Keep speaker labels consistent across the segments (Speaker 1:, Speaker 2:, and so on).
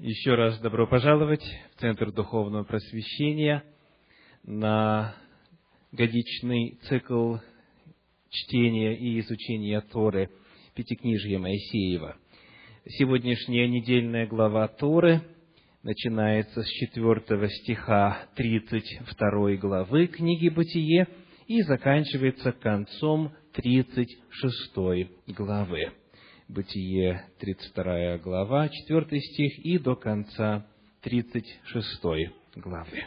Speaker 1: Еще раз добро пожаловать в Центр Духовного Просвещения на годичный цикл чтения и изучения Торы Пятикнижья Моисеева. Сегодняшняя недельная глава Торы начинается с четвертого стиха 32 главы книги «Бытие» и заканчивается концом 36 главы. Бытие, 32 глава, 4 стих и до конца 36 главы.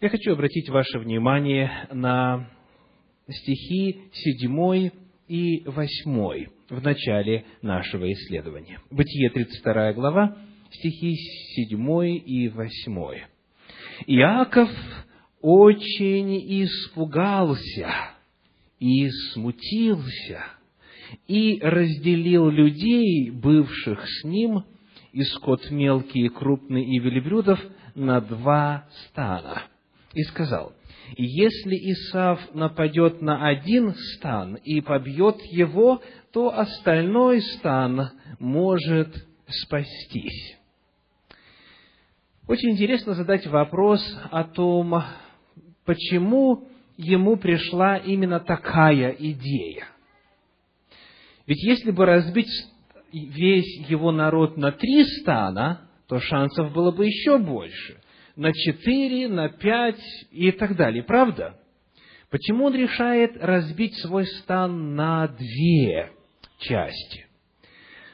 Speaker 1: Я хочу обратить ваше внимание на стихи 7 и 8 в начале нашего исследования. Бытие, 32 глава, стихи 7 и 8. Иаков очень испугался и смутился – и разделил людей, бывших с ним, и скот мелкий, крупный и велибрюдов, на два стана. И сказал, если Исав нападет на один стан и побьет его, то остальной стан может спастись. Очень интересно задать вопрос о том, почему ему пришла именно такая идея – ведь если бы разбить весь его народ на три стана, то шансов было бы еще больше. На четыре, на пять и так далее. Правда? Почему он решает разбить свой стан на две части?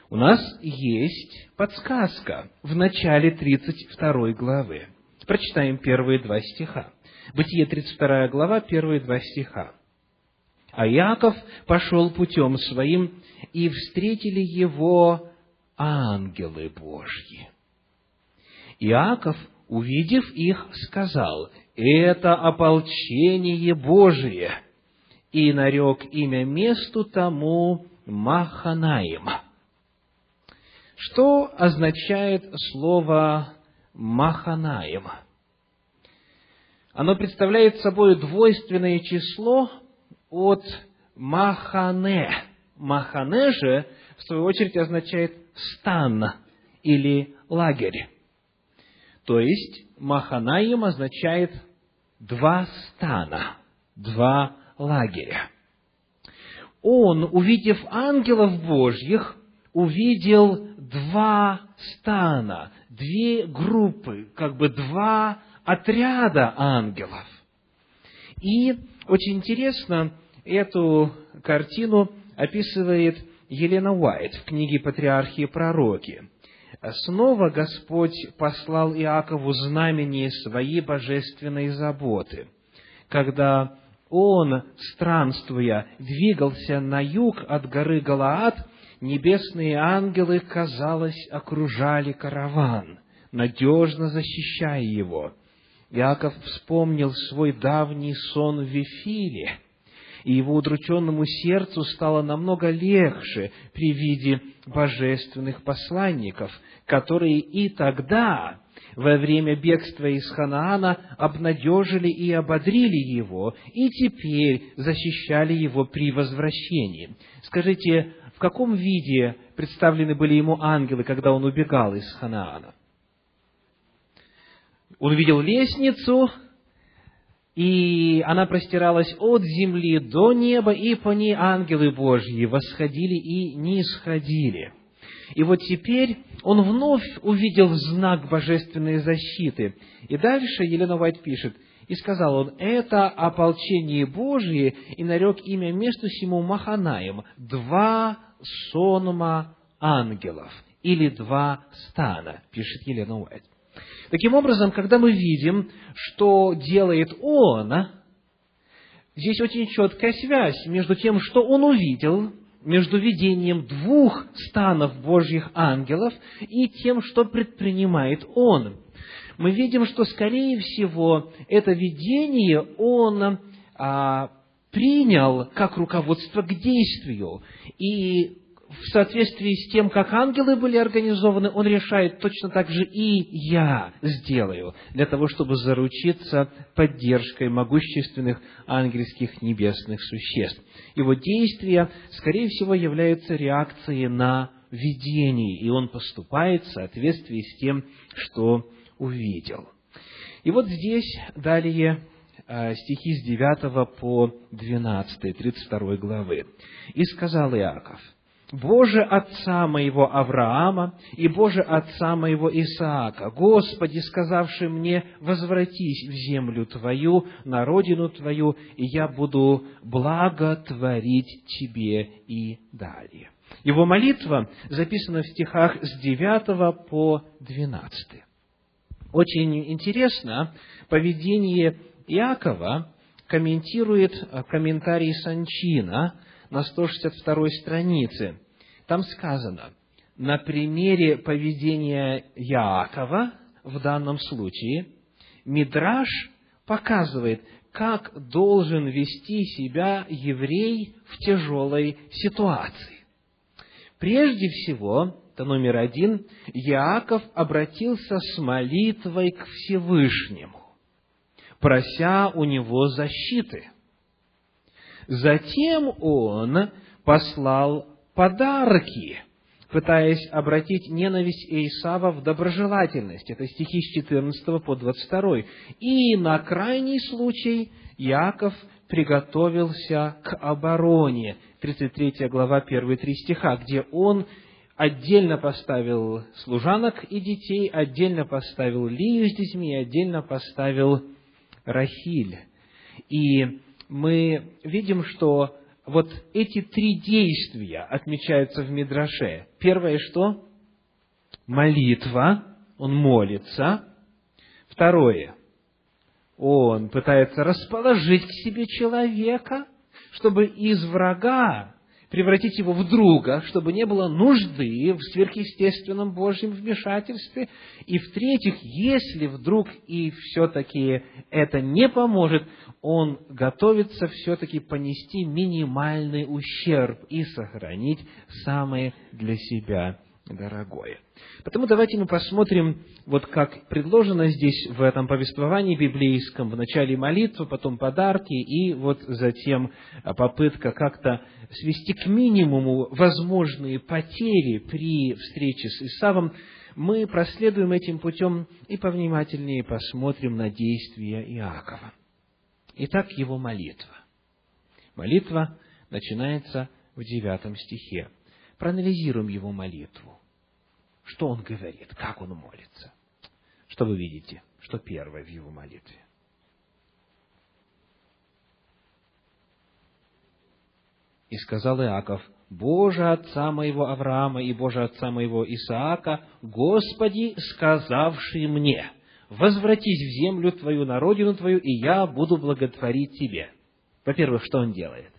Speaker 1: У нас есть подсказка в начале 32 главы. Прочитаем первые два стиха. Бытие 32 глава, первые два стиха. А Яков пошел путем своим, и встретили его ангелы Божьи. Иаков, увидев их, сказал, «Это ополчение Божие!» И нарек имя месту тому Маханаим. Что означает слово Маханаим? Оно представляет собой двойственное число – от Махане. Махане же, в свою очередь, означает стан или лагерь. То есть, Маханаим означает два стана, два лагеря. Он, увидев ангелов Божьих, увидел два стана, две группы, как бы два отряда ангелов. И очень интересно, эту картину описывает Елена Уайт в книге «Патриархи и пророки». Снова Господь послал Иакову знамение своей божественной заботы, когда он, странствуя, двигался на юг от горы Галаад, небесные ангелы, казалось, окружали караван, надежно защищая его – Иаков вспомнил свой давний сон в Вифиле, и его удрученному сердцу стало намного легче при виде божественных посланников, которые и тогда, во время бегства из Ханаана, обнадежили и ободрили его, и теперь защищали его при возвращении. Скажите, в каком виде представлены были ему ангелы, когда он убегал из Ханаана? Он видел лестницу, и она простиралась от земли до неба, и по ней ангелы Божьи восходили и нисходили. И вот теперь он вновь увидел знак божественной защиты. И дальше Елена Вайт пишет, и сказал он, это ополчение Божие, и нарек имя месту сему Маханаем, два сонма ангелов, или два стана, пишет Елена Уайт. Таким образом, когда мы видим, что делает он, здесь очень четкая связь между тем, что он увидел, между видением двух станов Божьих ангелов и тем, что предпринимает он. Мы видим, что, скорее всего, это видение он а, принял как руководство к действию. И в соответствии с тем, как ангелы были организованы, он решает, точно так же и я сделаю, для того, чтобы заручиться поддержкой могущественных ангельских небесных существ. Его действия, скорее всего, являются реакцией на видении, и он поступает в соответствии с тем, что увидел. И вот здесь далее а, стихи с 9 по 12, 32 главы. «И сказал Иаков, Боже Отца моего Авраама и Боже Отца моего Исаака, Господи, сказавший мне, возвратись в землю Твою, на родину Твою, и я буду благотворить Тебе и далее. Его молитва записана в стихах с 9 по 12. Очень интересно поведение Иакова комментирует комментарий Санчина – на 162 странице. Там сказано, на примере поведения Яакова в данном случае, Мидраш показывает, как должен вести себя еврей в тяжелой ситуации. Прежде всего, это номер один, Яаков обратился с молитвой к Всевышнему, прося у него защиты – Затем он послал подарки, пытаясь обратить ненависть Исава в доброжелательность. Это стихи с 14 по 22. И на крайний случай Яков приготовился к обороне. 33 глава, первые три стиха, где он отдельно поставил служанок и детей, отдельно поставил Лию с детьми, отдельно поставил Рахиль. И мы видим, что вот эти три действия отмечаются в Мидраше. Первое что? Молитва, он молится. Второе, он пытается расположить к себе человека, чтобы из врага превратить его в друга, чтобы не было нужды в сверхъестественном Божьем вмешательстве. И в-третьих, если вдруг и все-таки это не поможет, он готовится все-таки понести минимальный ущерб и сохранить самое для себя дорогое. Потому давайте мы посмотрим, вот как предложено здесь в этом повествовании библейском, в начале молитвы, потом подарки, и вот затем попытка как-то свести к минимуму возможные потери при встрече с Исавом, мы проследуем этим путем и повнимательнее посмотрим на действия Иакова. Итак, его молитва. Молитва начинается в девятом стихе. Проанализируем его молитву. Что он говорит, как он молится. Что вы видите? Что первое в его молитве? И сказал Иаков, Боже отца моего Авраама и Боже отца моего Исаака, Господи, сказавший мне, возвратись в землю твою, на родину твою, и я буду благотворить тебе. Во-первых, что он делает?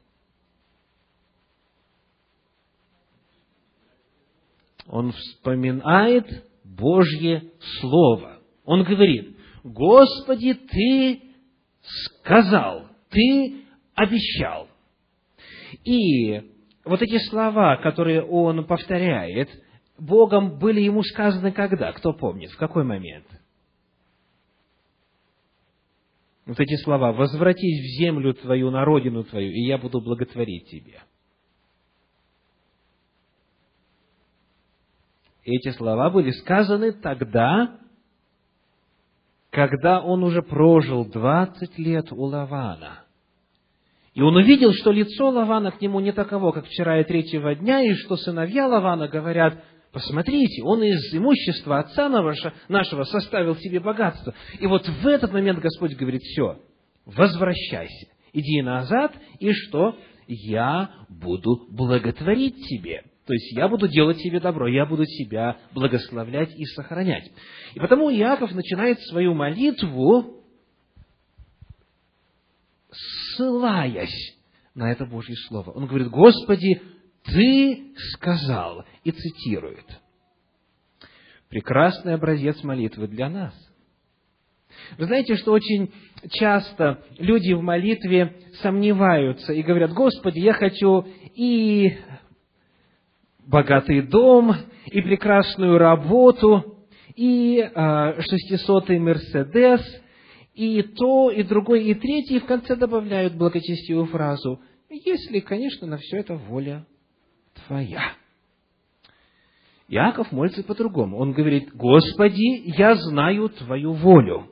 Speaker 1: Он вспоминает Божье Слово. Он говорит, Господи, Ты сказал, Ты обещал. И вот эти слова, которые он повторяет, Богом были ему сказаны когда? Кто помнит? В какой момент? Вот эти слова «возвратись в землю твою, на родину твою, и я буду благотворить тебе». Эти слова были сказаны тогда, когда он уже прожил двадцать лет у Лавана – и он увидел, что лицо Лавана к нему не таково, как вчера и третьего дня, и что сыновья Лавана говорят, посмотрите, он из имущества отца нашего составил себе богатство. И вот в этот момент Господь говорит, все, возвращайся, иди назад, и что? Я буду благотворить тебе. То есть я буду делать тебе добро, я буду тебя благословлять и сохранять. И потому Иаков начинает свою молитву ссылаясь на это Божье Слово. Он говорит, Господи, Ты сказал, и цитирует. Прекрасный образец молитвы для нас. Вы знаете, что очень часто люди в молитве сомневаются и говорят, Господи, я хочу и богатый дом, и прекрасную работу, и э, шестисотый Мерседес – и то, и другое, и третье, и в конце добавляют благочестивую фразу, если, конечно, на все это воля Твоя. Иаков молится по-другому. Он говорит, Господи, я знаю Твою волю.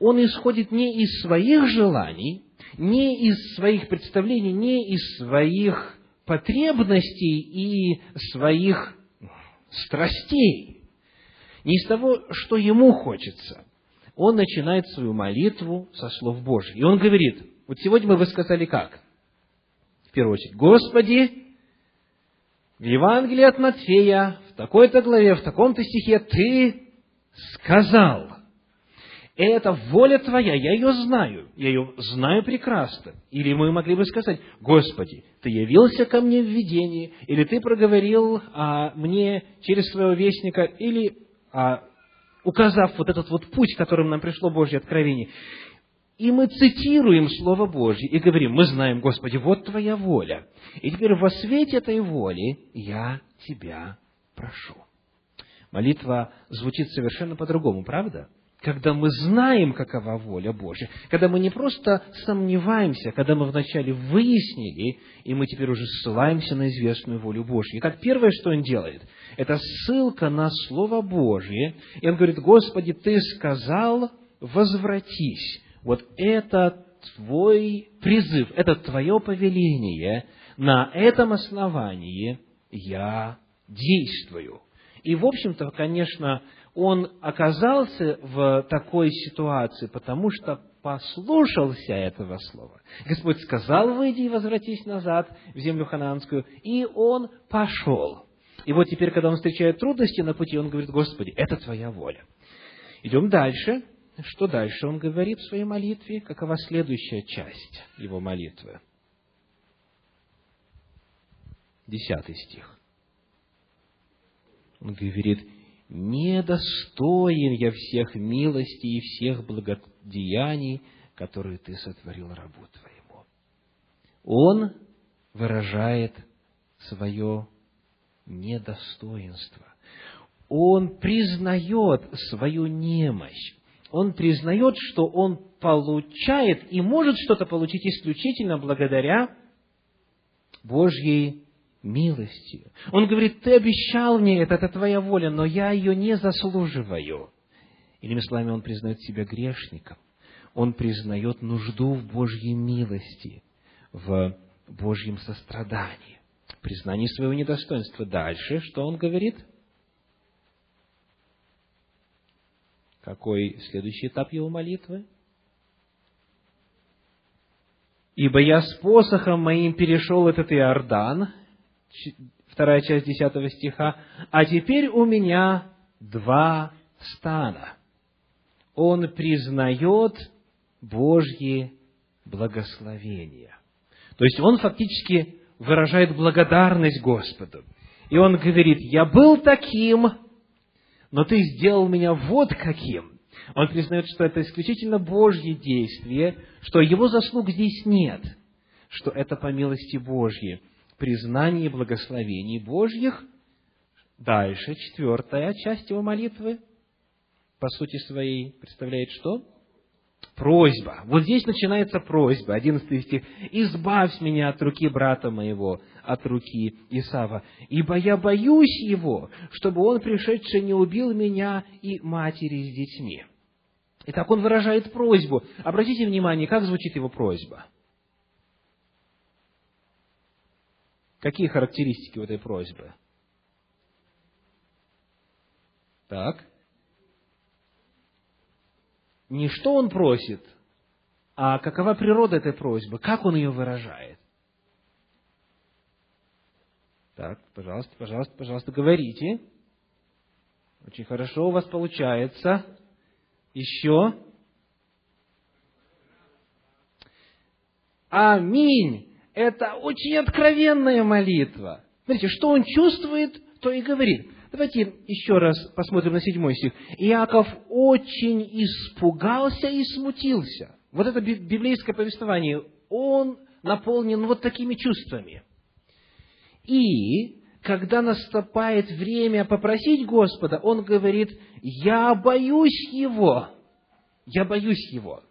Speaker 1: Он исходит не из своих желаний, не из своих представлений, не из своих потребностей и своих страстей, не из того, что ему хочется. Он начинает свою молитву со слов Божьих. И он говорит, вот сегодня мы вы сказали как? В первую очередь, Господи, в Евангелии от Матфея, в такой-то главе, в таком-то стихе Ты сказал – это воля Твоя, я ее знаю, я ее знаю прекрасно. Или мы могли бы сказать, Господи, Ты явился ко мне в видении, или Ты проговорил а, мне через своего вестника, или а, указав вот этот вот путь, которым нам пришло Божье откровение. И мы цитируем Слово Божье и говорим, мы знаем, Господи, вот Твоя воля. И теперь во свете этой воли я Тебя прошу. Молитва звучит совершенно по-другому, правда? Когда мы знаем, какова воля Божья, когда мы не просто сомневаемся, когда мы вначале выяснили, и мы теперь уже ссылаемся на известную волю Божью. Итак, первое, что он делает, это ссылка на Слово Божье, и он говорит, Господи, Ты сказал, возвратись. Вот это Твой призыв, это Твое повеление, на этом основании я действую. И, в общем-то, конечно, он оказался в такой ситуации, потому что послушался этого слова. Господь сказал, выйди и возвратись назад в землю ханаанскую, и он пошел. И вот теперь, когда он встречает трудности на пути, он говорит, Господи, это Твоя воля. Идем дальше. Что дальше он говорит в своей молитве? Какова следующая часть его молитвы? Десятый стих. Он говорит, недостоин я всех милостей и всех благодеяний, которые ты сотворил рабу твоему. Он выражает свое недостоинство. Он признает свою немощь. Он признает, что он получает и может что-то получить исключительно благодаря Божьей милостью. Он говорит, ты обещал мне это, это твоя воля, но я ее не заслуживаю. Иными словами, он признает себя грешником. Он признает нужду в Божьей милости, в Божьем сострадании, признание своего недостоинства. Дальше, что он говорит? Какой следующий этап его молитвы? «Ибо я с посохом моим перешел этот Иордан, вторая часть десятого стиха, «А теперь у меня два стана». Он признает Божьи благословения. То есть он фактически выражает благодарность Господу. И он говорит, я был таким, но ты сделал меня вот каким. Он признает, что это исключительно Божье действие, что его заслуг здесь нет, что это по милости Божьей признании благословений Божьих. Дальше, четвертая часть его молитвы, по сути своей, представляет что? Просьба. Вот здесь начинается просьба, одиннадцатый стих. «Избавь меня от руки брата моего, от руки Исава, ибо я боюсь его, чтобы он, пришедший, не убил меня и матери с детьми». Итак, он выражает просьбу. Обратите внимание, как звучит его просьба – Какие характеристики у этой просьбы? Так. Не что он просит, а какова природа этой просьбы, как он ее выражает. Так, пожалуйста, пожалуйста, пожалуйста, говорите. Очень хорошо у вас получается. Еще. Аминь это очень откровенная молитва. Смотрите, что он чувствует, то и говорит. Давайте еще раз посмотрим на седьмой стих. Иаков очень испугался и смутился. Вот это библейское повествование, он наполнен вот такими чувствами. И когда наступает время попросить Господа, он говорит, я боюсь Его. Я боюсь Его.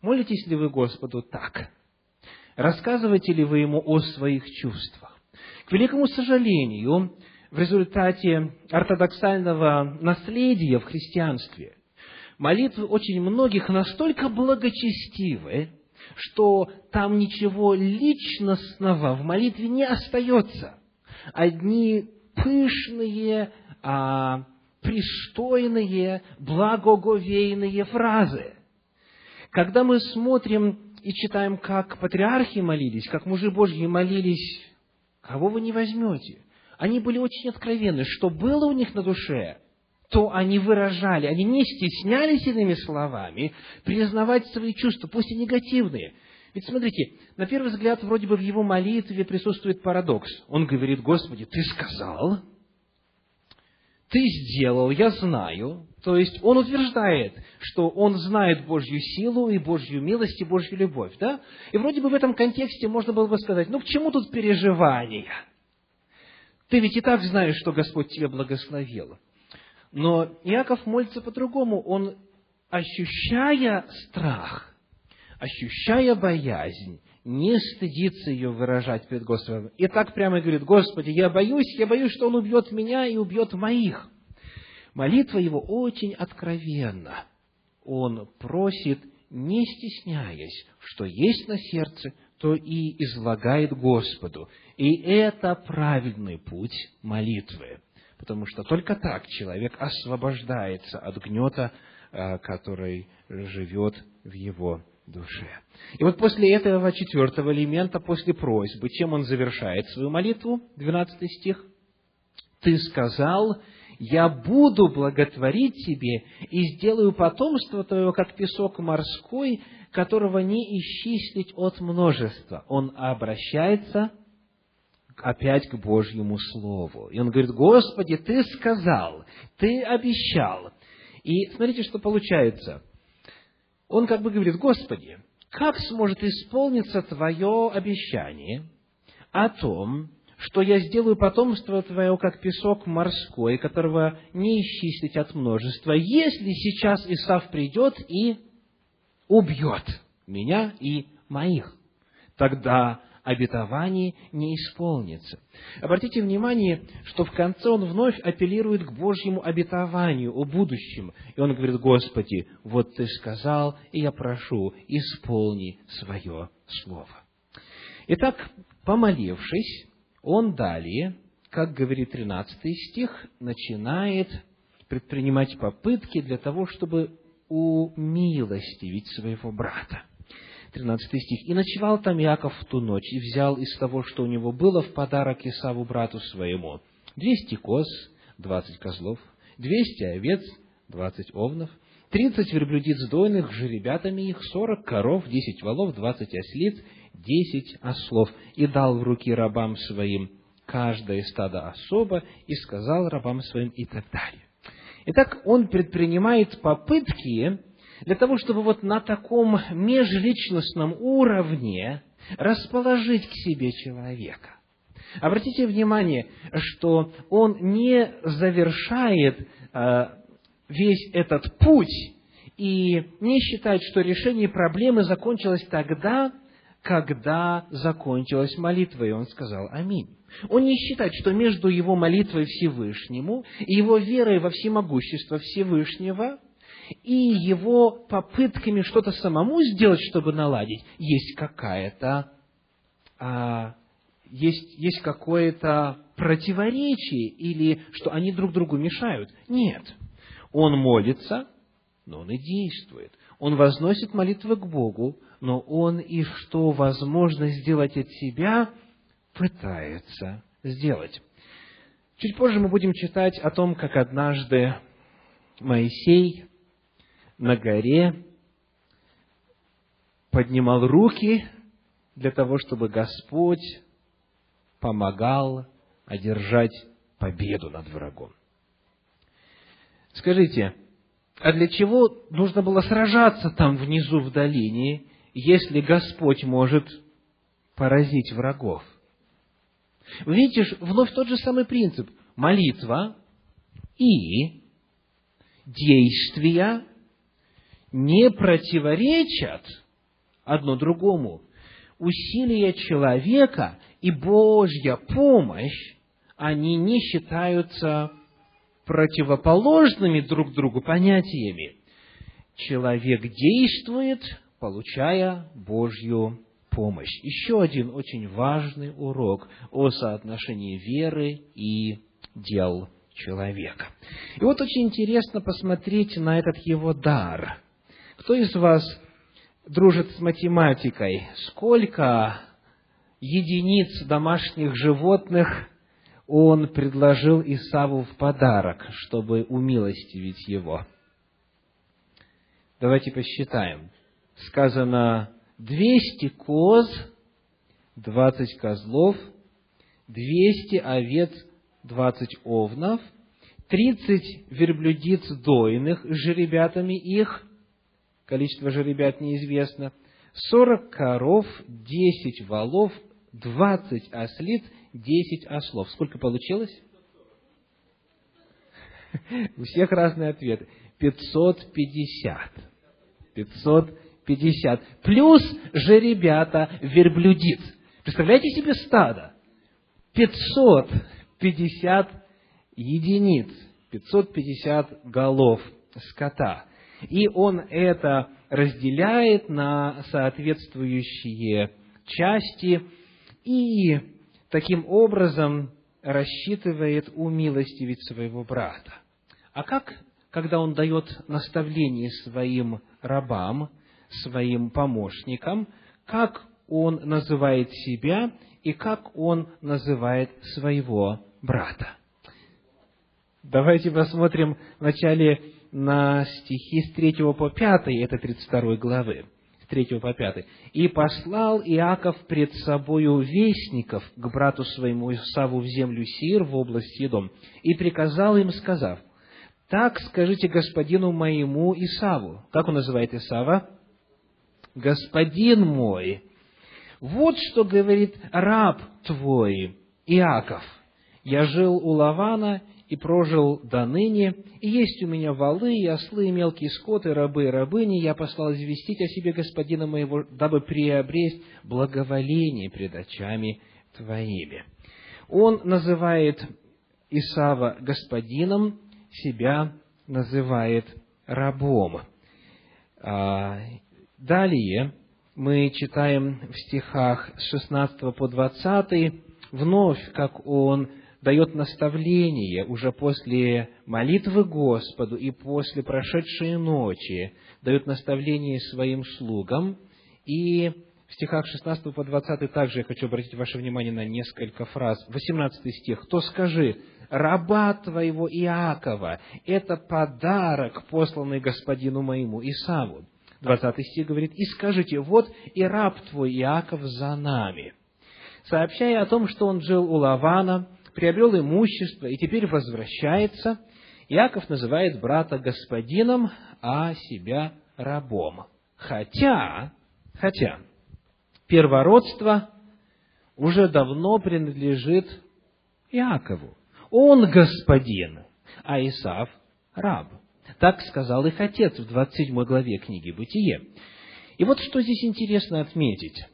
Speaker 1: Молитесь ли вы Господу так? Рассказываете ли вы ему о своих чувствах? К великому сожалению, в результате ортодоксального наследия в христианстве, молитвы очень многих настолько благочестивы, что там ничего личностного в молитве не остается. Одни пышные, а, пристойные, благоговейные фразы. Когда мы смотрим и читаем, как патриархи молились, как мужи Божьи молились, кого вы не возьмете? Они были очень откровенны. Что было у них на душе, то они выражали. Они не стеснялись иными словами признавать свои чувства, пусть и негативные. Ведь смотрите, на первый взгляд, вроде бы в его молитве присутствует парадокс. Он говорит, Господи, Ты сказал, Ты сделал, я знаю. То есть, он утверждает, что он знает Божью силу и Божью милость и Божью любовь. Да? И вроде бы в этом контексте можно было бы сказать, ну к чему тут переживания? Ты ведь и так знаешь, что Господь тебя благословил. Но Иаков молится по-другому. Он, ощущая страх, ощущая боязнь, не стыдится ее выражать перед Господом. И так прямо говорит, Господи, я боюсь, я боюсь, что Он убьет меня и убьет моих. Молитва его очень откровенна. Он просит, не стесняясь, что есть на сердце, то и излагает Господу. И это правильный путь молитвы, потому что только так человек освобождается от гнета, э, который живет в его душе. И вот после этого четвертого элемента, после просьбы, чем он завершает свою молитву? 12 стих. «Ты сказал, я буду благотворить тебе и сделаю потомство твое, как песок морской, которого не исчислить от множества. Он обращается опять к Божьему Слову. И он говорит, Господи, Ты сказал, Ты обещал. И смотрите, что получается. Он как бы говорит, Господи, как сможет исполниться Твое обещание о том, что я сделаю потомство твое, как песок морской, которого не исчислить от множества, если сейчас Исав придет и убьет меня и моих. Тогда обетование не исполнится. Обратите внимание, что в конце он вновь апеллирует к Божьему обетованию о будущем. И он говорит, Господи, вот Ты сказал, и я прошу, исполни свое слово. Итак, помолившись, он далее, как говорит 13 стих, начинает предпринимать попытки для того, чтобы умилостивить своего брата. 13 стих. «И ночевал там Яков в ту ночь, и взял из того, что у него было, в подарок Исаву брату своему, двести коз, двадцать козлов, двести овец, двадцать овнов, тридцать верблюдиц дойных жеребятами их, сорок коров, десять волов, двадцать ослиц, десять ослов, и дал в руки рабам своим каждое стадо особо, и сказал рабам своим и так далее. Итак, он предпринимает попытки для того, чтобы вот на таком межличностном уровне расположить к себе человека. Обратите внимание, что он не завершает э, весь этот путь и не считает, что решение проблемы закончилось тогда, когда закончилась молитва, и он сказал «Аминь». Он не считает, что между его молитвой Всевышнему и его верой во всемогущество Всевышнего и его попытками что-то самому сделать, чтобы наладить, есть какая-то, а, есть, есть какое-то противоречие или что они друг другу мешают. Нет. Он молится, но он и действует. Он возносит молитвы к Богу, но он и что возможно сделать от себя, пытается сделать. Чуть позже мы будем читать о том, как однажды Моисей на горе поднимал руки для того, чтобы Господь помогал одержать победу над врагом. Скажите, а для чего нужно было сражаться там внизу в долине, если Господь может поразить врагов? Вы видите, вновь тот же самый принцип. Молитва и действия не противоречат одно другому. Усилия человека и Божья помощь, они не считаются противоположными друг другу понятиями. Человек действует, получая Божью помощь. Еще один очень важный урок о соотношении веры и дел человека. И вот очень интересно посмотреть на этот его дар. Кто из вас дружит с математикой? Сколько единиц домашних животных он предложил Исаву в подарок, чтобы умилостивить его? Давайте посчитаем. Сказано 200 коз, 20 козлов, 200 овец, 20 овнов, 30 верблюдиц дойных с жеребятами их, количество жеребят неизвестно, 40 коров, 10 валов, 20 ослиц, 10 ослов. Сколько получилось? У всех разные ответы. 550. 550. Плюс жеребята верблюдиц. Представляете себе стадо? 550 единиц, 550 голов скота. И он это разделяет на соответствующие части и таким образом рассчитывает умилостивить своего брата. А как, когда он дает наставление своим рабам, своим помощникам, как он называет себя и как он называет своего брата? Давайте посмотрим вначале на стихи с 3 по 5, это 32 главы, с 3 по 5. «И послал Иаков пред собою вестников к брату своему Исаву в землю Сир, в область Едом, и приказал им, сказав, «Так скажите господину моему Исаву». Как он называет Исава? «Господин мой». Вот что говорит раб твой, Иаков. «Я жил у Лавана, и прожил до ныне, и есть у меня валы, и ослы, и мелкие скоты, рабы и рабыни, я послал известить о себе господина моего, дабы приобресть благоволение пред очами твоими». Он называет Исава господином, себя называет рабом. А, далее мы читаем в стихах с 16 по 20 вновь, как он дает наставление уже после молитвы Господу и после прошедшей ночи, дает наставление своим слугам. И в стихах 16 по 20 также я хочу обратить ваше внимание на несколько фраз. 18 стих. «То скажи, раба твоего Иакова, это подарок, посланный господину моему Исаву». 20 стих говорит, «И скажите, вот и раб твой Иаков за нами». Сообщая о том, что он жил у Лавана, приобрел имущество и теперь возвращается, Иаков называет брата господином, а себя рабом. Хотя, хотя, первородство уже давно принадлежит Иакову. Он господин, а Исав раб. Так сказал их отец в 27 главе книги «Бытие». И вот что здесь интересно отметить.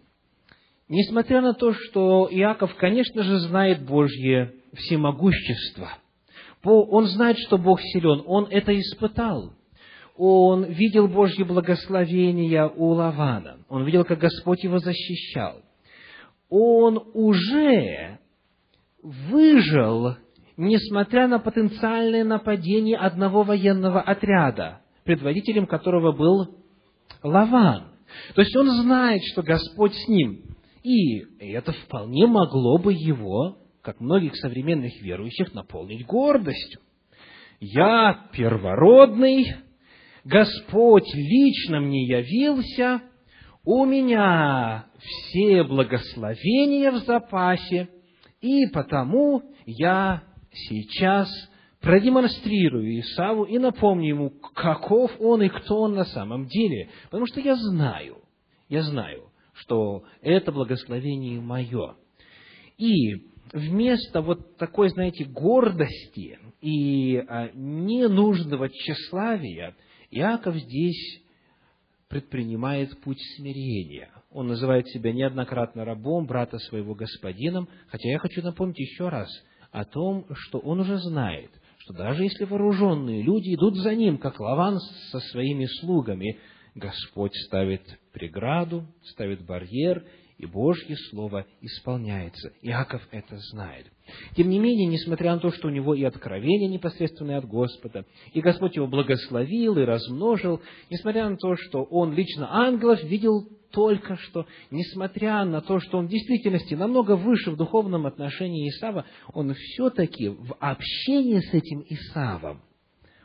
Speaker 1: Несмотря на то, что Иаков, конечно же, знает Божье всемогущество, он знает, что Бог силен, он это испытал. Он видел Божье благословение у Лавана, он видел, как Господь его защищал. Он уже выжил, несмотря на потенциальное нападение одного военного отряда, предводителем которого был Лаван. То есть он знает, что Господь с ним. И это вполне могло бы его, как многих современных верующих, наполнить гордостью. Я первородный, Господь лично мне явился, у меня все благословения в запасе, и потому я сейчас продемонстрирую Исаву и напомню ему, каков он и кто он на самом деле. Потому что я знаю, я знаю, что это благословение мое. И вместо вот такой, знаете, гордости и а, ненужного тщеславия, Иаков здесь предпринимает путь смирения. Он называет себя неоднократно рабом, брата своего господином, хотя я хочу напомнить еще раз, о том, что он уже знает, что даже если вооруженные люди идут за ним, как Лаван со своими слугами, Господь ставит преграду, ставит барьер, и Божье Слово исполняется. Иаков это знает. Тем не менее, несмотря на то, что у него и откровение непосредственное от Господа, и Господь его благословил и размножил, несмотря на то, что он лично ангелов видел только что, несмотря на то, что он в действительности намного выше в духовном отношении Исава, он все-таки в общении с этим Исавом,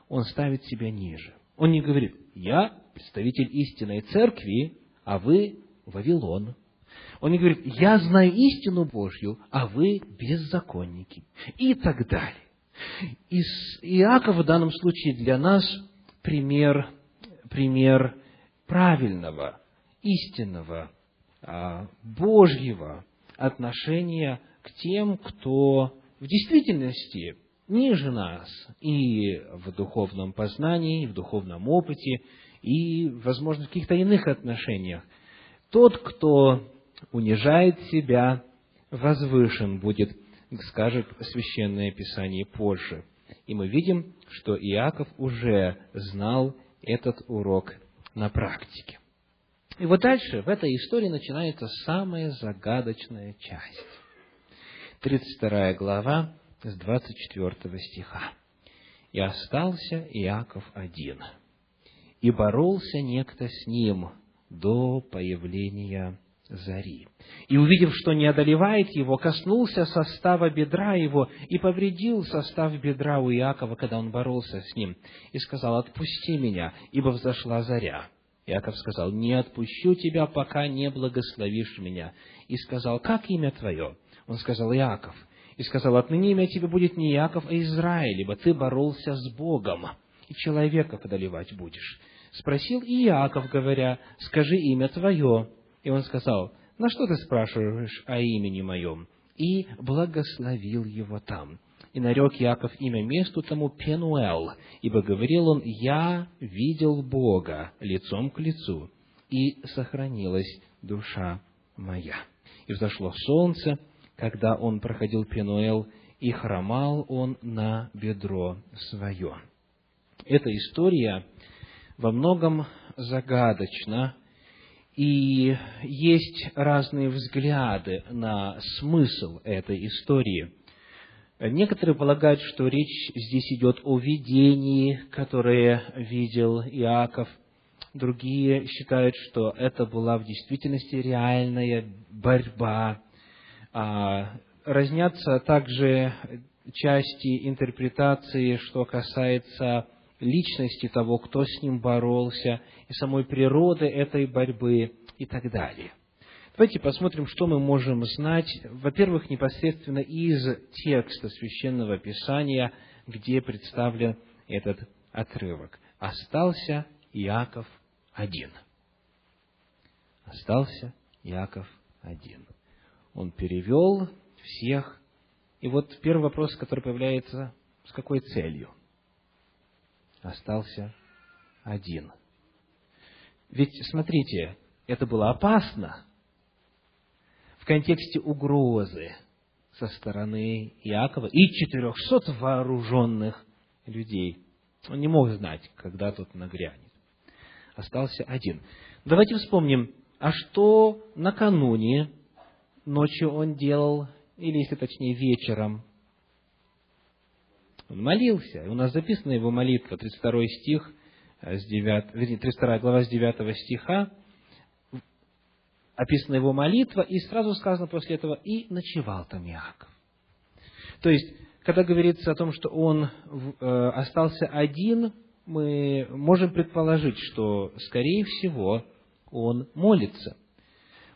Speaker 1: он ставит себя ниже. Он не говорит, я представитель истинной церкви, а вы Вавилон. Он не говорит, я знаю истину Божью, а вы беззаконники. И так далее. Иаков в данном случае для нас пример, пример правильного, истинного, а, Божьего отношения к тем, кто в действительности ниже нас и в духовном познании, и в духовном опыте, и, возможно, в каких-то иных отношениях. Тот, кто унижает себя, возвышен будет, скажет Священное Писание позже. И мы видим, что Иаков уже знал этот урок на практике. И вот дальше в этой истории начинается самая загадочная часть. 32 глава с 24 стиха. «И остался Иаков один, и боролся некто с ним до появления зари. И, увидев, что не одолевает его, коснулся состава бедра его и повредил состав бедра у Иакова, когда он боролся с ним, и сказал, «Отпусти меня, ибо взошла заря». Иаков сказал, «Не отпущу тебя, пока не благословишь меня». И сказал, «Как имя твое?» Он сказал, «Иаков». И сказал, «Отныне имя тебе будет не Иаков, а Израиль, ибо ты боролся с Богом, и человеков одолевать будешь». Спросил и Иаков, говоря, «Скажи имя твое». И он сказал, «На что ты спрашиваешь о имени моем?» И благословил его там. И нарек Яков имя месту тому Пенуэл, ибо говорил он, «Я видел Бога лицом к лицу, и сохранилась душа моя». И взошло солнце, когда он проходил Пенуэл, и хромал он на бедро свое. Эта история во многом загадочна, и есть разные взгляды на смысл этой истории. Некоторые полагают, что речь здесь идет о видении, которое видел Иаков. Другие считают, что это была в действительности реальная борьба. А, разнятся также части интерпретации, что касается личности того, кто с ним боролся, и самой природы этой борьбы и так далее. Давайте посмотрим, что мы можем знать, во-первых, непосредственно из текста Священного Писания, где представлен этот отрывок. «Остался Иаков один». Остался Иаков один. Он перевел всех. И вот первый вопрос, который появляется, с какой целью? остался один. Ведь, смотрите, это было опасно в контексте угрозы со стороны Иакова и четырехсот вооруженных людей. Он не мог знать, когда тут нагрянет. Остался один. Давайте вспомним, а что накануне ночью он делал, или, если точнее, вечером – он молился. И у нас записана его молитва, 32 стих, э, с 9, 32 глава с 9 стиха, описана его молитва, и сразу сказано после этого, и ночевал там Иаков. То есть, когда говорится о том, что он э, остался один, мы можем предположить, что, скорее всего, он молится.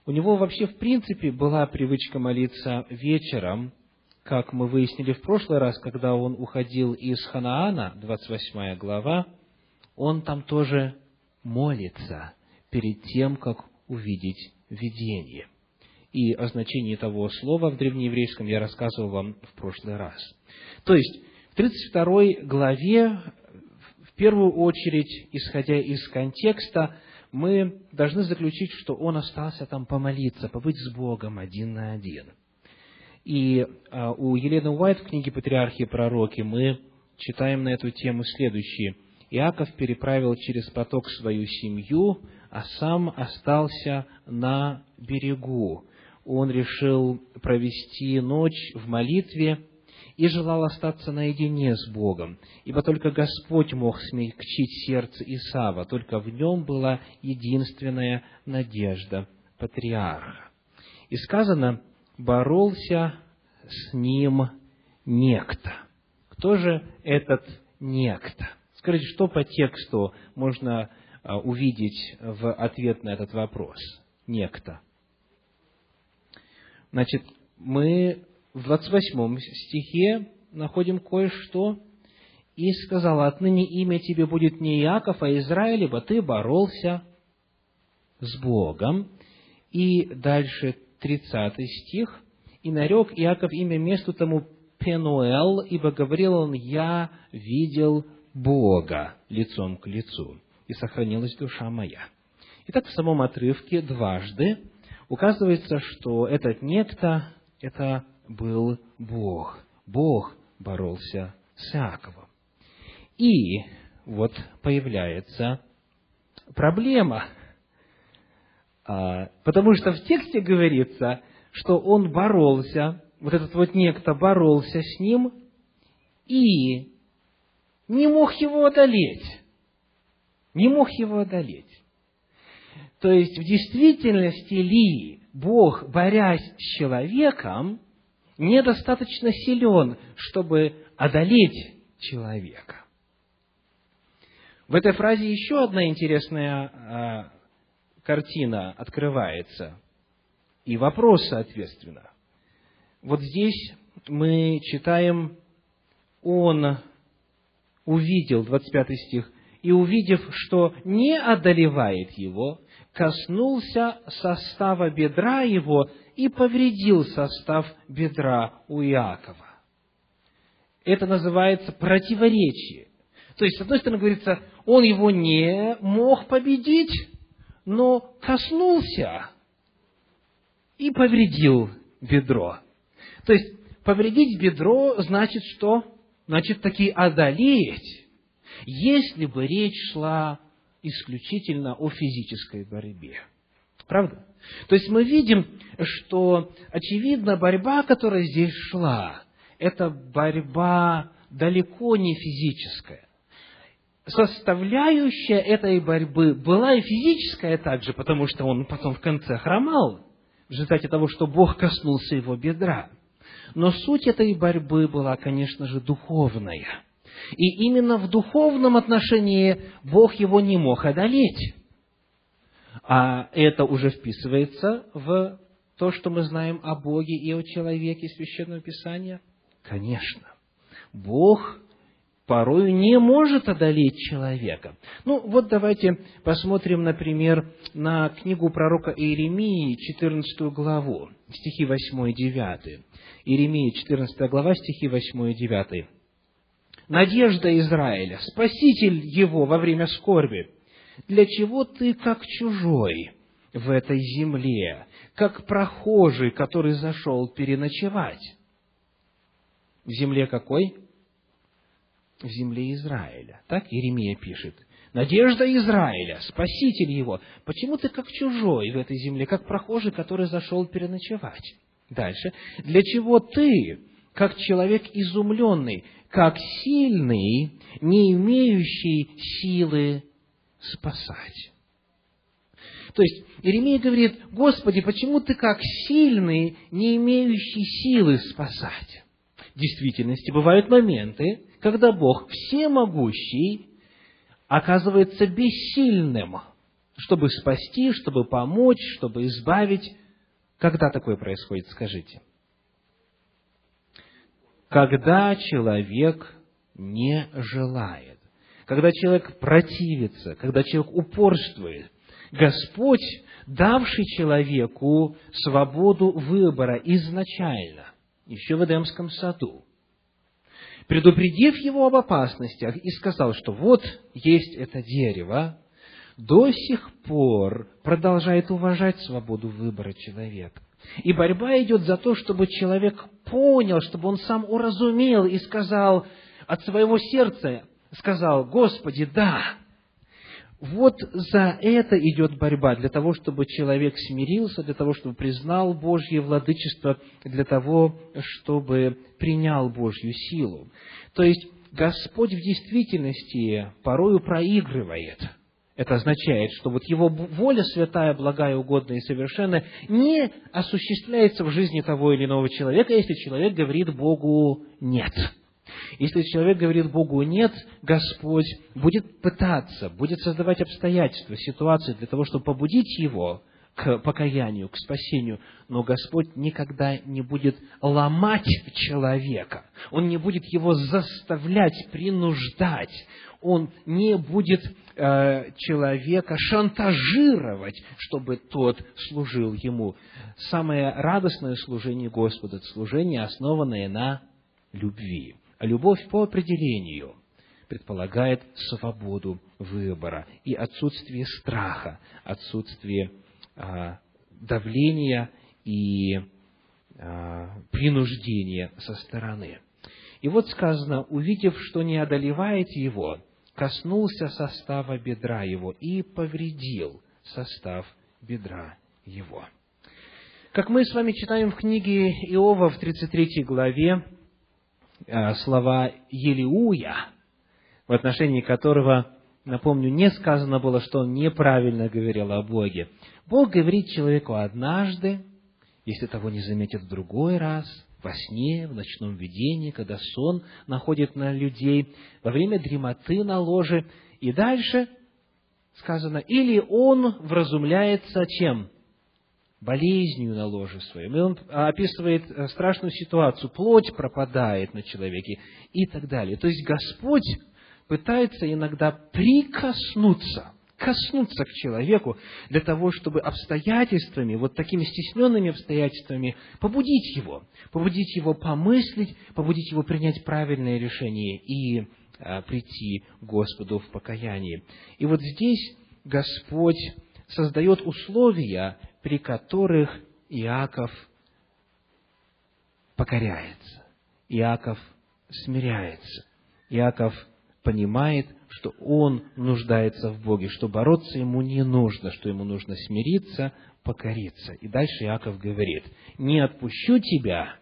Speaker 1: У него вообще, в принципе, была привычка молиться вечером, как мы выяснили в прошлый раз, когда он уходил из Ханаана, 28 глава, он там тоже молится перед тем, как увидеть видение. И о значении того слова в древнееврейском я рассказывал вам в прошлый раз. То есть, в 32 главе, в первую очередь, исходя из контекста, мы должны заключить, что он остался там помолиться, побыть с Богом один на один – И а, у Елены Уайт в книге «Патриархи и пророки» мы читаем на эту тему следующее. Иаков переправил через поток свою семью, а сам остался на берегу. Он решил провести ночь в молитве и желал остаться наедине с Богом, ибо только Господь мог смягчить сердце Исава, только в нем была единственная надежда патриарха. И сказано, боролся с ним некто. Кто же этот некто? Скажите, что по тексту можно а, увидеть в ответ на этот вопрос? Некто. Значит, мы в 28 стихе находим кое-что. «И сказал, отныне имя тебе будет не Иаков, а Израиль, ибо ты боролся с Богом». И дальше 30 стих. «И нарек Иаков имя месту тому Пенуэл, ибо говорил он, я видел Бога лицом к лицу, и сохранилась душа моя». Итак, в самом отрывке дважды указывается, что этот некто – это был Бог. Бог боролся с Иаковом. И вот появляется проблема, а, потому что в тексте говорится, что он боролся, вот этот вот некто боролся с ним и не мог его одолеть. Не мог его одолеть. То есть, в действительности ли Бог, борясь с человеком, недостаточно силен, чтобы одолеть человека. В этой фразе еще одна интересная а, картина открывается. И вопрос, соответственно. Вот здесь мы читаем, он увидел, 25 стих, и увидев, что не одолевает его, коснулся состава бедра его и повредил состав бедра у Иакова. Это называется противоречие. То есть, с одной стороны, говорится, он его не мог победить, но коснулся и повредил бедро. То есть, повредить бедро значит что? Значит, таки одолеть, если бы речь шла исключительно о физической борьбе. Правда? То есть мы видим, что, очевидно, борьба, которая здесь шла, это борьба далеко не физическая. Составляющая этой борьбы была и физическая также, потому что он потом в конце хромал, в результате того, что Бог коснулся его бедра. Но суть этой борьбы была, конечно же, духовная. И именно в духовном отношении Бог его не мог одолеть. А это уже вписывается в то, что мы знаем о Боге и о человеке Священного Писания? Конечно. Бог порою не может одолеть человека. Ну, вот давайте посмотрим, например, на книгу пророка Иеремии, 14 главу, стихи 8 и 9. Иеремия, 14 глава, стихи 8 и 9. «Надежда Израиля, спаситель его во время скорби, для чего ты как чужой в этой земле, как прохожий, который зашел переночевать? В земле какой? В земле Израиля. Так Иеремия пишет. Надежда Израиля, Спаситель его. Почему ты как чужой в этой земле, как прохожий, который зашел переночевать? Дальше. Для чего ты, как человек изумленный, как сильный, не имеющий силы спасать. То есть Иеремия говорит, Господи, почему ты как сильный, не имеющий силы спасать? В действительности бывают моменты, когда Бог всемогущий оказывается бессильным, чтобы спасти, чтобы помочь, чтобы избавить. Когда такое происходит, скажите? Когда человек не желает когда человек противится, когда человек упорствует, Господь, давший человеку свободу выбора изначально, еще в Эдемском саду, предупредив его об опасностях и сказал, что вот есть это дерево, до сих пор продолжает уважать свободу выбора человека. И борьба идет за то, чтобы человек понял, чтобы он сам уразумел и сказал от своего сердца, сказал, Господи, да, вот за это идет борьба, для того, чтобы человек смирился, для того, чтобы признал Божье владычество, для того, чтобы принял Божью силу. То есть, Господь в действительности порою проигрывает. Это означает, что вот Его воля святая, благая, угодная и совершенная не осуществляется в жизни того или иного человека, если человек говорит Богу «нет». Если человек говорит Богу «нет», Господь будет пытаться, будет создавать обстоятельства, ситуации для того, чтобы побудить его к покаянию, к спасению, но Господь никогда не будет ломать человека, Он не будет его заставлять, принуждать, Он не будет э, человека шантажировать, чтобы тот служил Ему. Самое радостное служение Господа – это служение, основанное на любви. Любовь по определению предполагает свободу выбора и отсутствие страха, отсутствие а, давления и а, принуждения со стороны. И вот сказано, увидев, что не одолевает его, коснулся состава бедра его и повредил состав бедра его. Как мы с вами читаем в книге Иова в 33 главе, слова Елиуя, в отношении которого, напомню, не сказано было, что он неправильно говорил о Боге. Бог говорит человеку однажды, если того не заметит в другой раз, во сне, в ночном видении, когда сон находит на людей, во время дремоты на ложе. И дальше сказано, или он вразумляется чем? Болезнью на ложе своем. И он описывает э, страшную ситуацию, плоть пропадает на человеке и так далее. То есть Господь пытается иногда прикоснуться, коснуться к человеку для того, чтобы обстоятельствами, вот такими стесненными обстоятельствами, побудить его, побудить его помыслить, побудить его принять правильное решение и а, прийти к Господу в покаянии. И вот здесь Господь создает условия при которых Иаков покоряется, Иаков смиряется, Иаков понимает, что он нуждается в Боге, что бороться ему не нужно, что ему нужно смириться, покориться. И дальше Иаков говорит, не отпущу тебя,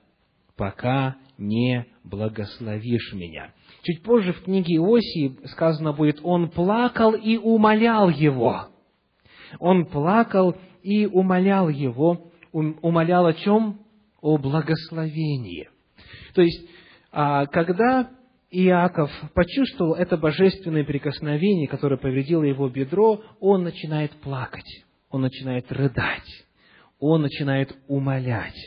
Speaker 1: пока не благословишь меня. Чуть позже в книге Иосии сказано будет, он плакал и умолял его. Он плакал и умолял его, умолял о чем? О благословении. То есть, а, когда Иаков почувствовал это божественное прикосновение, которое повредило его бедро, он начинает плакать, он начинает рыдать, он начинает умолять.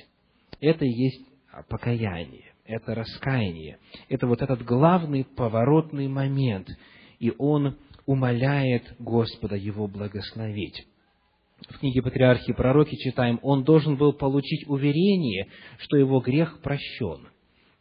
Speaker 1: Это и есть покаяние, это раскаяние, это вот этот главный поворотный момент, и он умоляет Господа его благословить в книге «Патриархи пророки» читаем, он должен был получить уверение, что его грех прощен.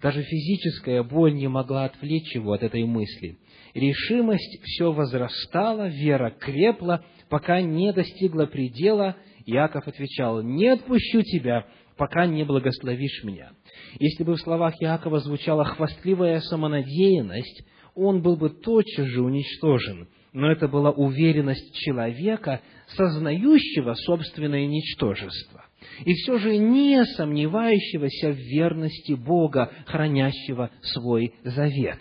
Speaker 1: Даже физическая боль не могла отвлечь его от этой мысли. Решимость все возрастала, вера крепла, пока не достигла предела. Иаков отвечал, «Не отпущу тебя, пока не благословишь меня». Если бы в словах Иакова звучала хвастливая самонадеянность, он был бы тотчас же уничтожен – но это была уверенность человека, сознающего собственное ничтожество, и все же не сомневающегося в верности Бога, хранящего свой завет.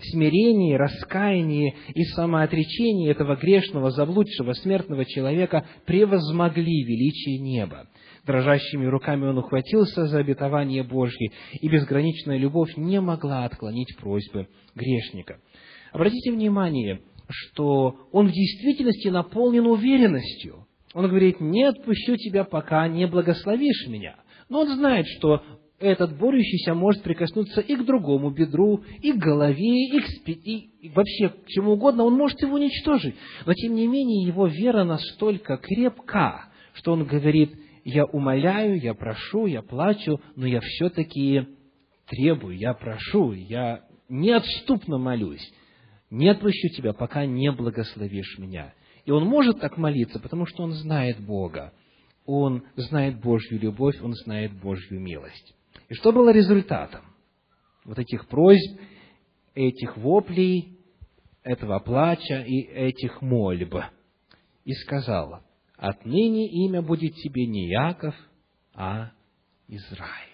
Speaker 1: Смирение, раскаяние и самоотречение этого грешного, заблудшего, смертного человека превозмогли величие неба. Дрожащими руками он ухватился за обетование Божье, и безграничная любовь не могла отклонить просьбы грешника. Обратите внимание, что он в действительности наполнен уверенностью. Он говорит, не отпущу тебя, пока не благословишь меня. Но он знает, что этот борющийся может прикоснуться и к другому бедру, и к голове, и, к спи... и вообще к чему угодно, он может его уничтожить. Но, тем не менее, его вера настолько крепка, что он говорит, я умоляю, я прошу, я плачу, но я все-таки требую, я прошу, я неотступно молюсь не отпущу тебя, пока не благословишь меня. И он может так молиться, потому что он знает Бога. он знает Божью любовь, он знает Божью милость. И что было результатом вот этих просьб, этих воплей, этого плача и этих мольб? И сказала, отныне имя будет тебе не Яков, а Израиль.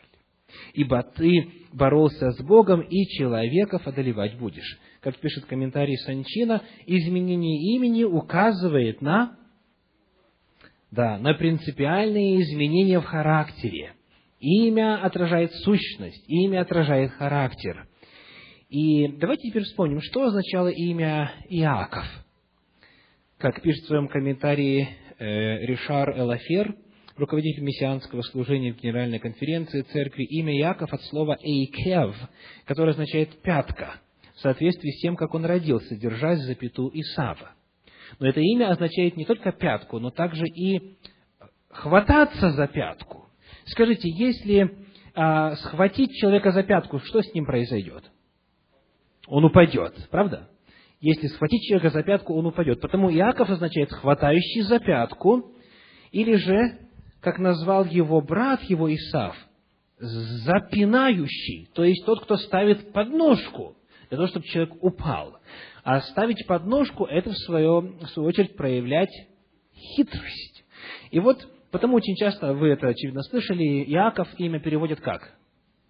Speaker 1: Ибо ты боролся с Богом и человеков одолевать будешь. Как пишет комментарий Санчина, изменение имени указывает на, да, на принципиальные изменения в характере. Имя отражает сущность, имя отражает характер. И давайте теперь вспомним, что означало имя Иаков. Как пишет в своем комментарии э, Ришар Элафер, руководитель мессианского служения в Генеральной конференции церкви, имя Яков от слова «эйкев», которое означает «пятка», в соответствии с тем, как он родился, держась за пяту Исава. Но это имя означает не только пятку, но также и хвататься за пятку. Скажите, если а, схватить человека за пятку, что с ним произойдет? Он упадет, правда? Если схватить человека за пятку, он упадет. Потому Иаков означает хватающий за пятку, или же как назвал его брат его Исав, запинающий, то есть тот, кто ставит подножку, для того, чтобы человек упал. А ставить подножку – это, в свою, в свою очередь, проявлять хитрость. И вот, потому очень часто, вы это, очевидно, слышали, Иаков имя переводят как?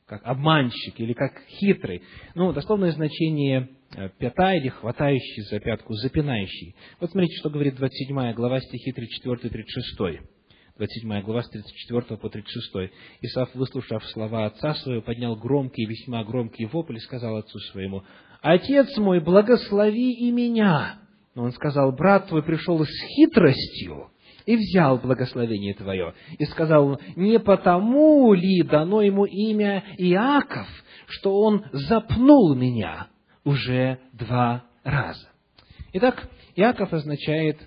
Speaker 1: Как обманщик или как хитрый. Ну, дословное значение э, пята или хватающий за пятку, запинающий. Вот смотрите, что говорит 27 глава стихи 34-36. 27 глава с 34 по 36. Исаф, выслушав слова отца своего, поднял громкий, весьма громкий вопль и сказал отцу своему, «Отец мой, благослови и меня!» Но он сказал, «Брат твой пришел с хитростью, и взял благословение твое, и сказал, не потому ли дано ему имя Иаков, что он запнул меня уже два раза. Итак, Иаков означает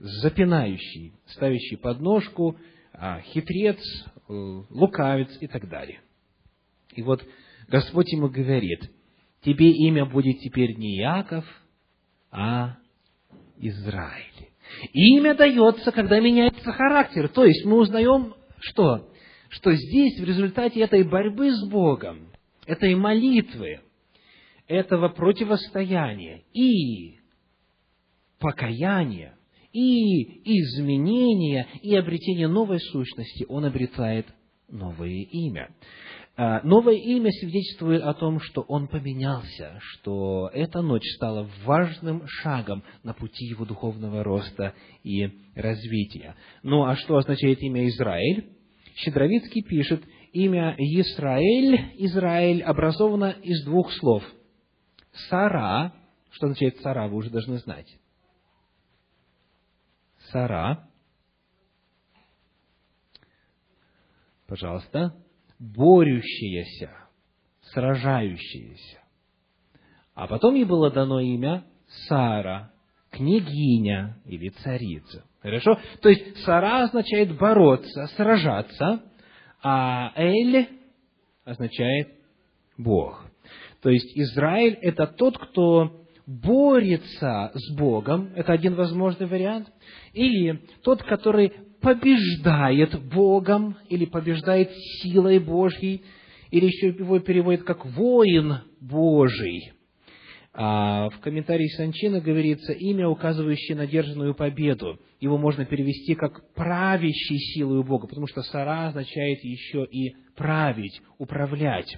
Speaker 1: запинающий, ставящий подножку, а, хитрец, э, лукавец и так далее. И вот Господь ему говорит, тебе имя будет теперь не Яков, а Израиль. Имя дается, когда меняется характер. То есть мы узнаем, что? Что здесь, в результате этой борьбы с Богом, этой молитвы, этого противостояния и покаяния, и изменения, и обретение новой сущности, он обретает новое имя. А, новое имя свидетельствует о том, что он поменялся, что эта ночь стала важным шагом на пути его духовного роста и развития. Ну, а что означает имя Израиль? Щедровицкий пишет, имя Израиль, Израиль образовано из двух слов. Сара, что означает Сара, вы уже должны знать. Сара, пожалуйста, борющаяся, сражающаяся. А потом ей было дано имя Сара, княгиня или царица. Хорошо? То есть Сара означает бороться, сражаться, а Эль означает Бог. То есть Израиль – это тот, кто борется с Богом, это один возможный вариант, или тот, который побеждает Богом, или побеждает силой Божьей, или еще его переводят как воин Божий. А в комментарии Санчина говорится имя, указывающее на держанную победу. Его можно перевести как правящий силою Бога, потому что Сара означает еще и править, управлять.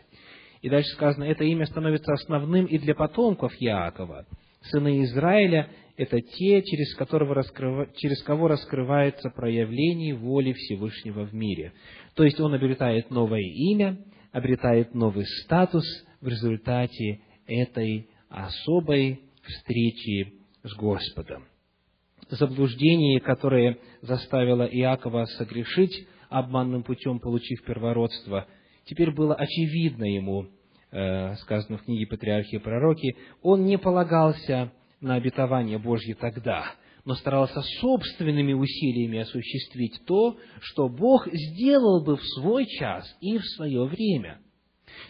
Speaker 1: И дальше сказано, это имя становится основным и для потомков Иакова. Сыны Израиля – это те, через, которого раскрыва, через кого раскрывается проявление воли Всевышнего в мире. То есть он обретает новое имя, обретает новый статус в результате этой особой встречи с Господом. Заблуждение, которое заставило Иакова согрешить обманным путем, получив первородство – теперь было очевидно ему, э, сказано в книге «Патриархи и пророки», он не полагался на обетование Божье тогда, но старался собственными усилиями осуществить то, что Бог сделал бы в свой час и в свое время.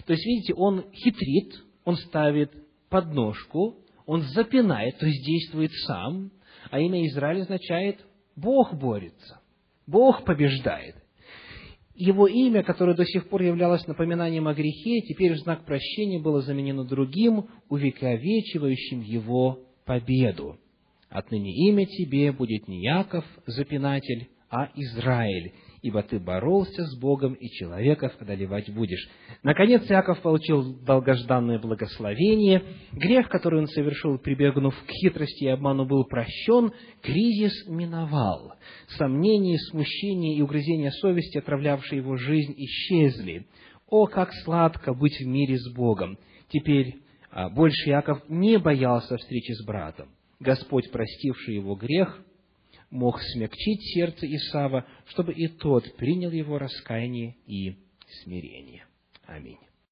Speaker 1: То есть, видите, он хитрит, он ставит подножку, он запинает, то есть действует сам, а имя Израиль означает «Бог борется». Бог побеждает. Его имя, которое до сих пор являлось напоминанием о грехе, теперь в знак прощения было заменено другим, увековечивающим его победу. Отныне имя тебе будет не Яков, запинатель, а Израиль, ибо ты боролся с Богом и человеков одолевать будешь. Наконец Иаков получил долгожданное благословение. Грех, который он совершил, прибегнув к хитрости и обману, был прощен. Кризис миновал. Сомнения, смущения и угрызения совести, отравлявшие его жизнь, исчезли. О, как сладко быть в мире с Богом! Теперь а, больше Иаков не боялся встречи с братом. Господь, простивший его грех, мог смягчить сердце Исава, чтобы и тот принял его раскаяние и смирение. Аминь.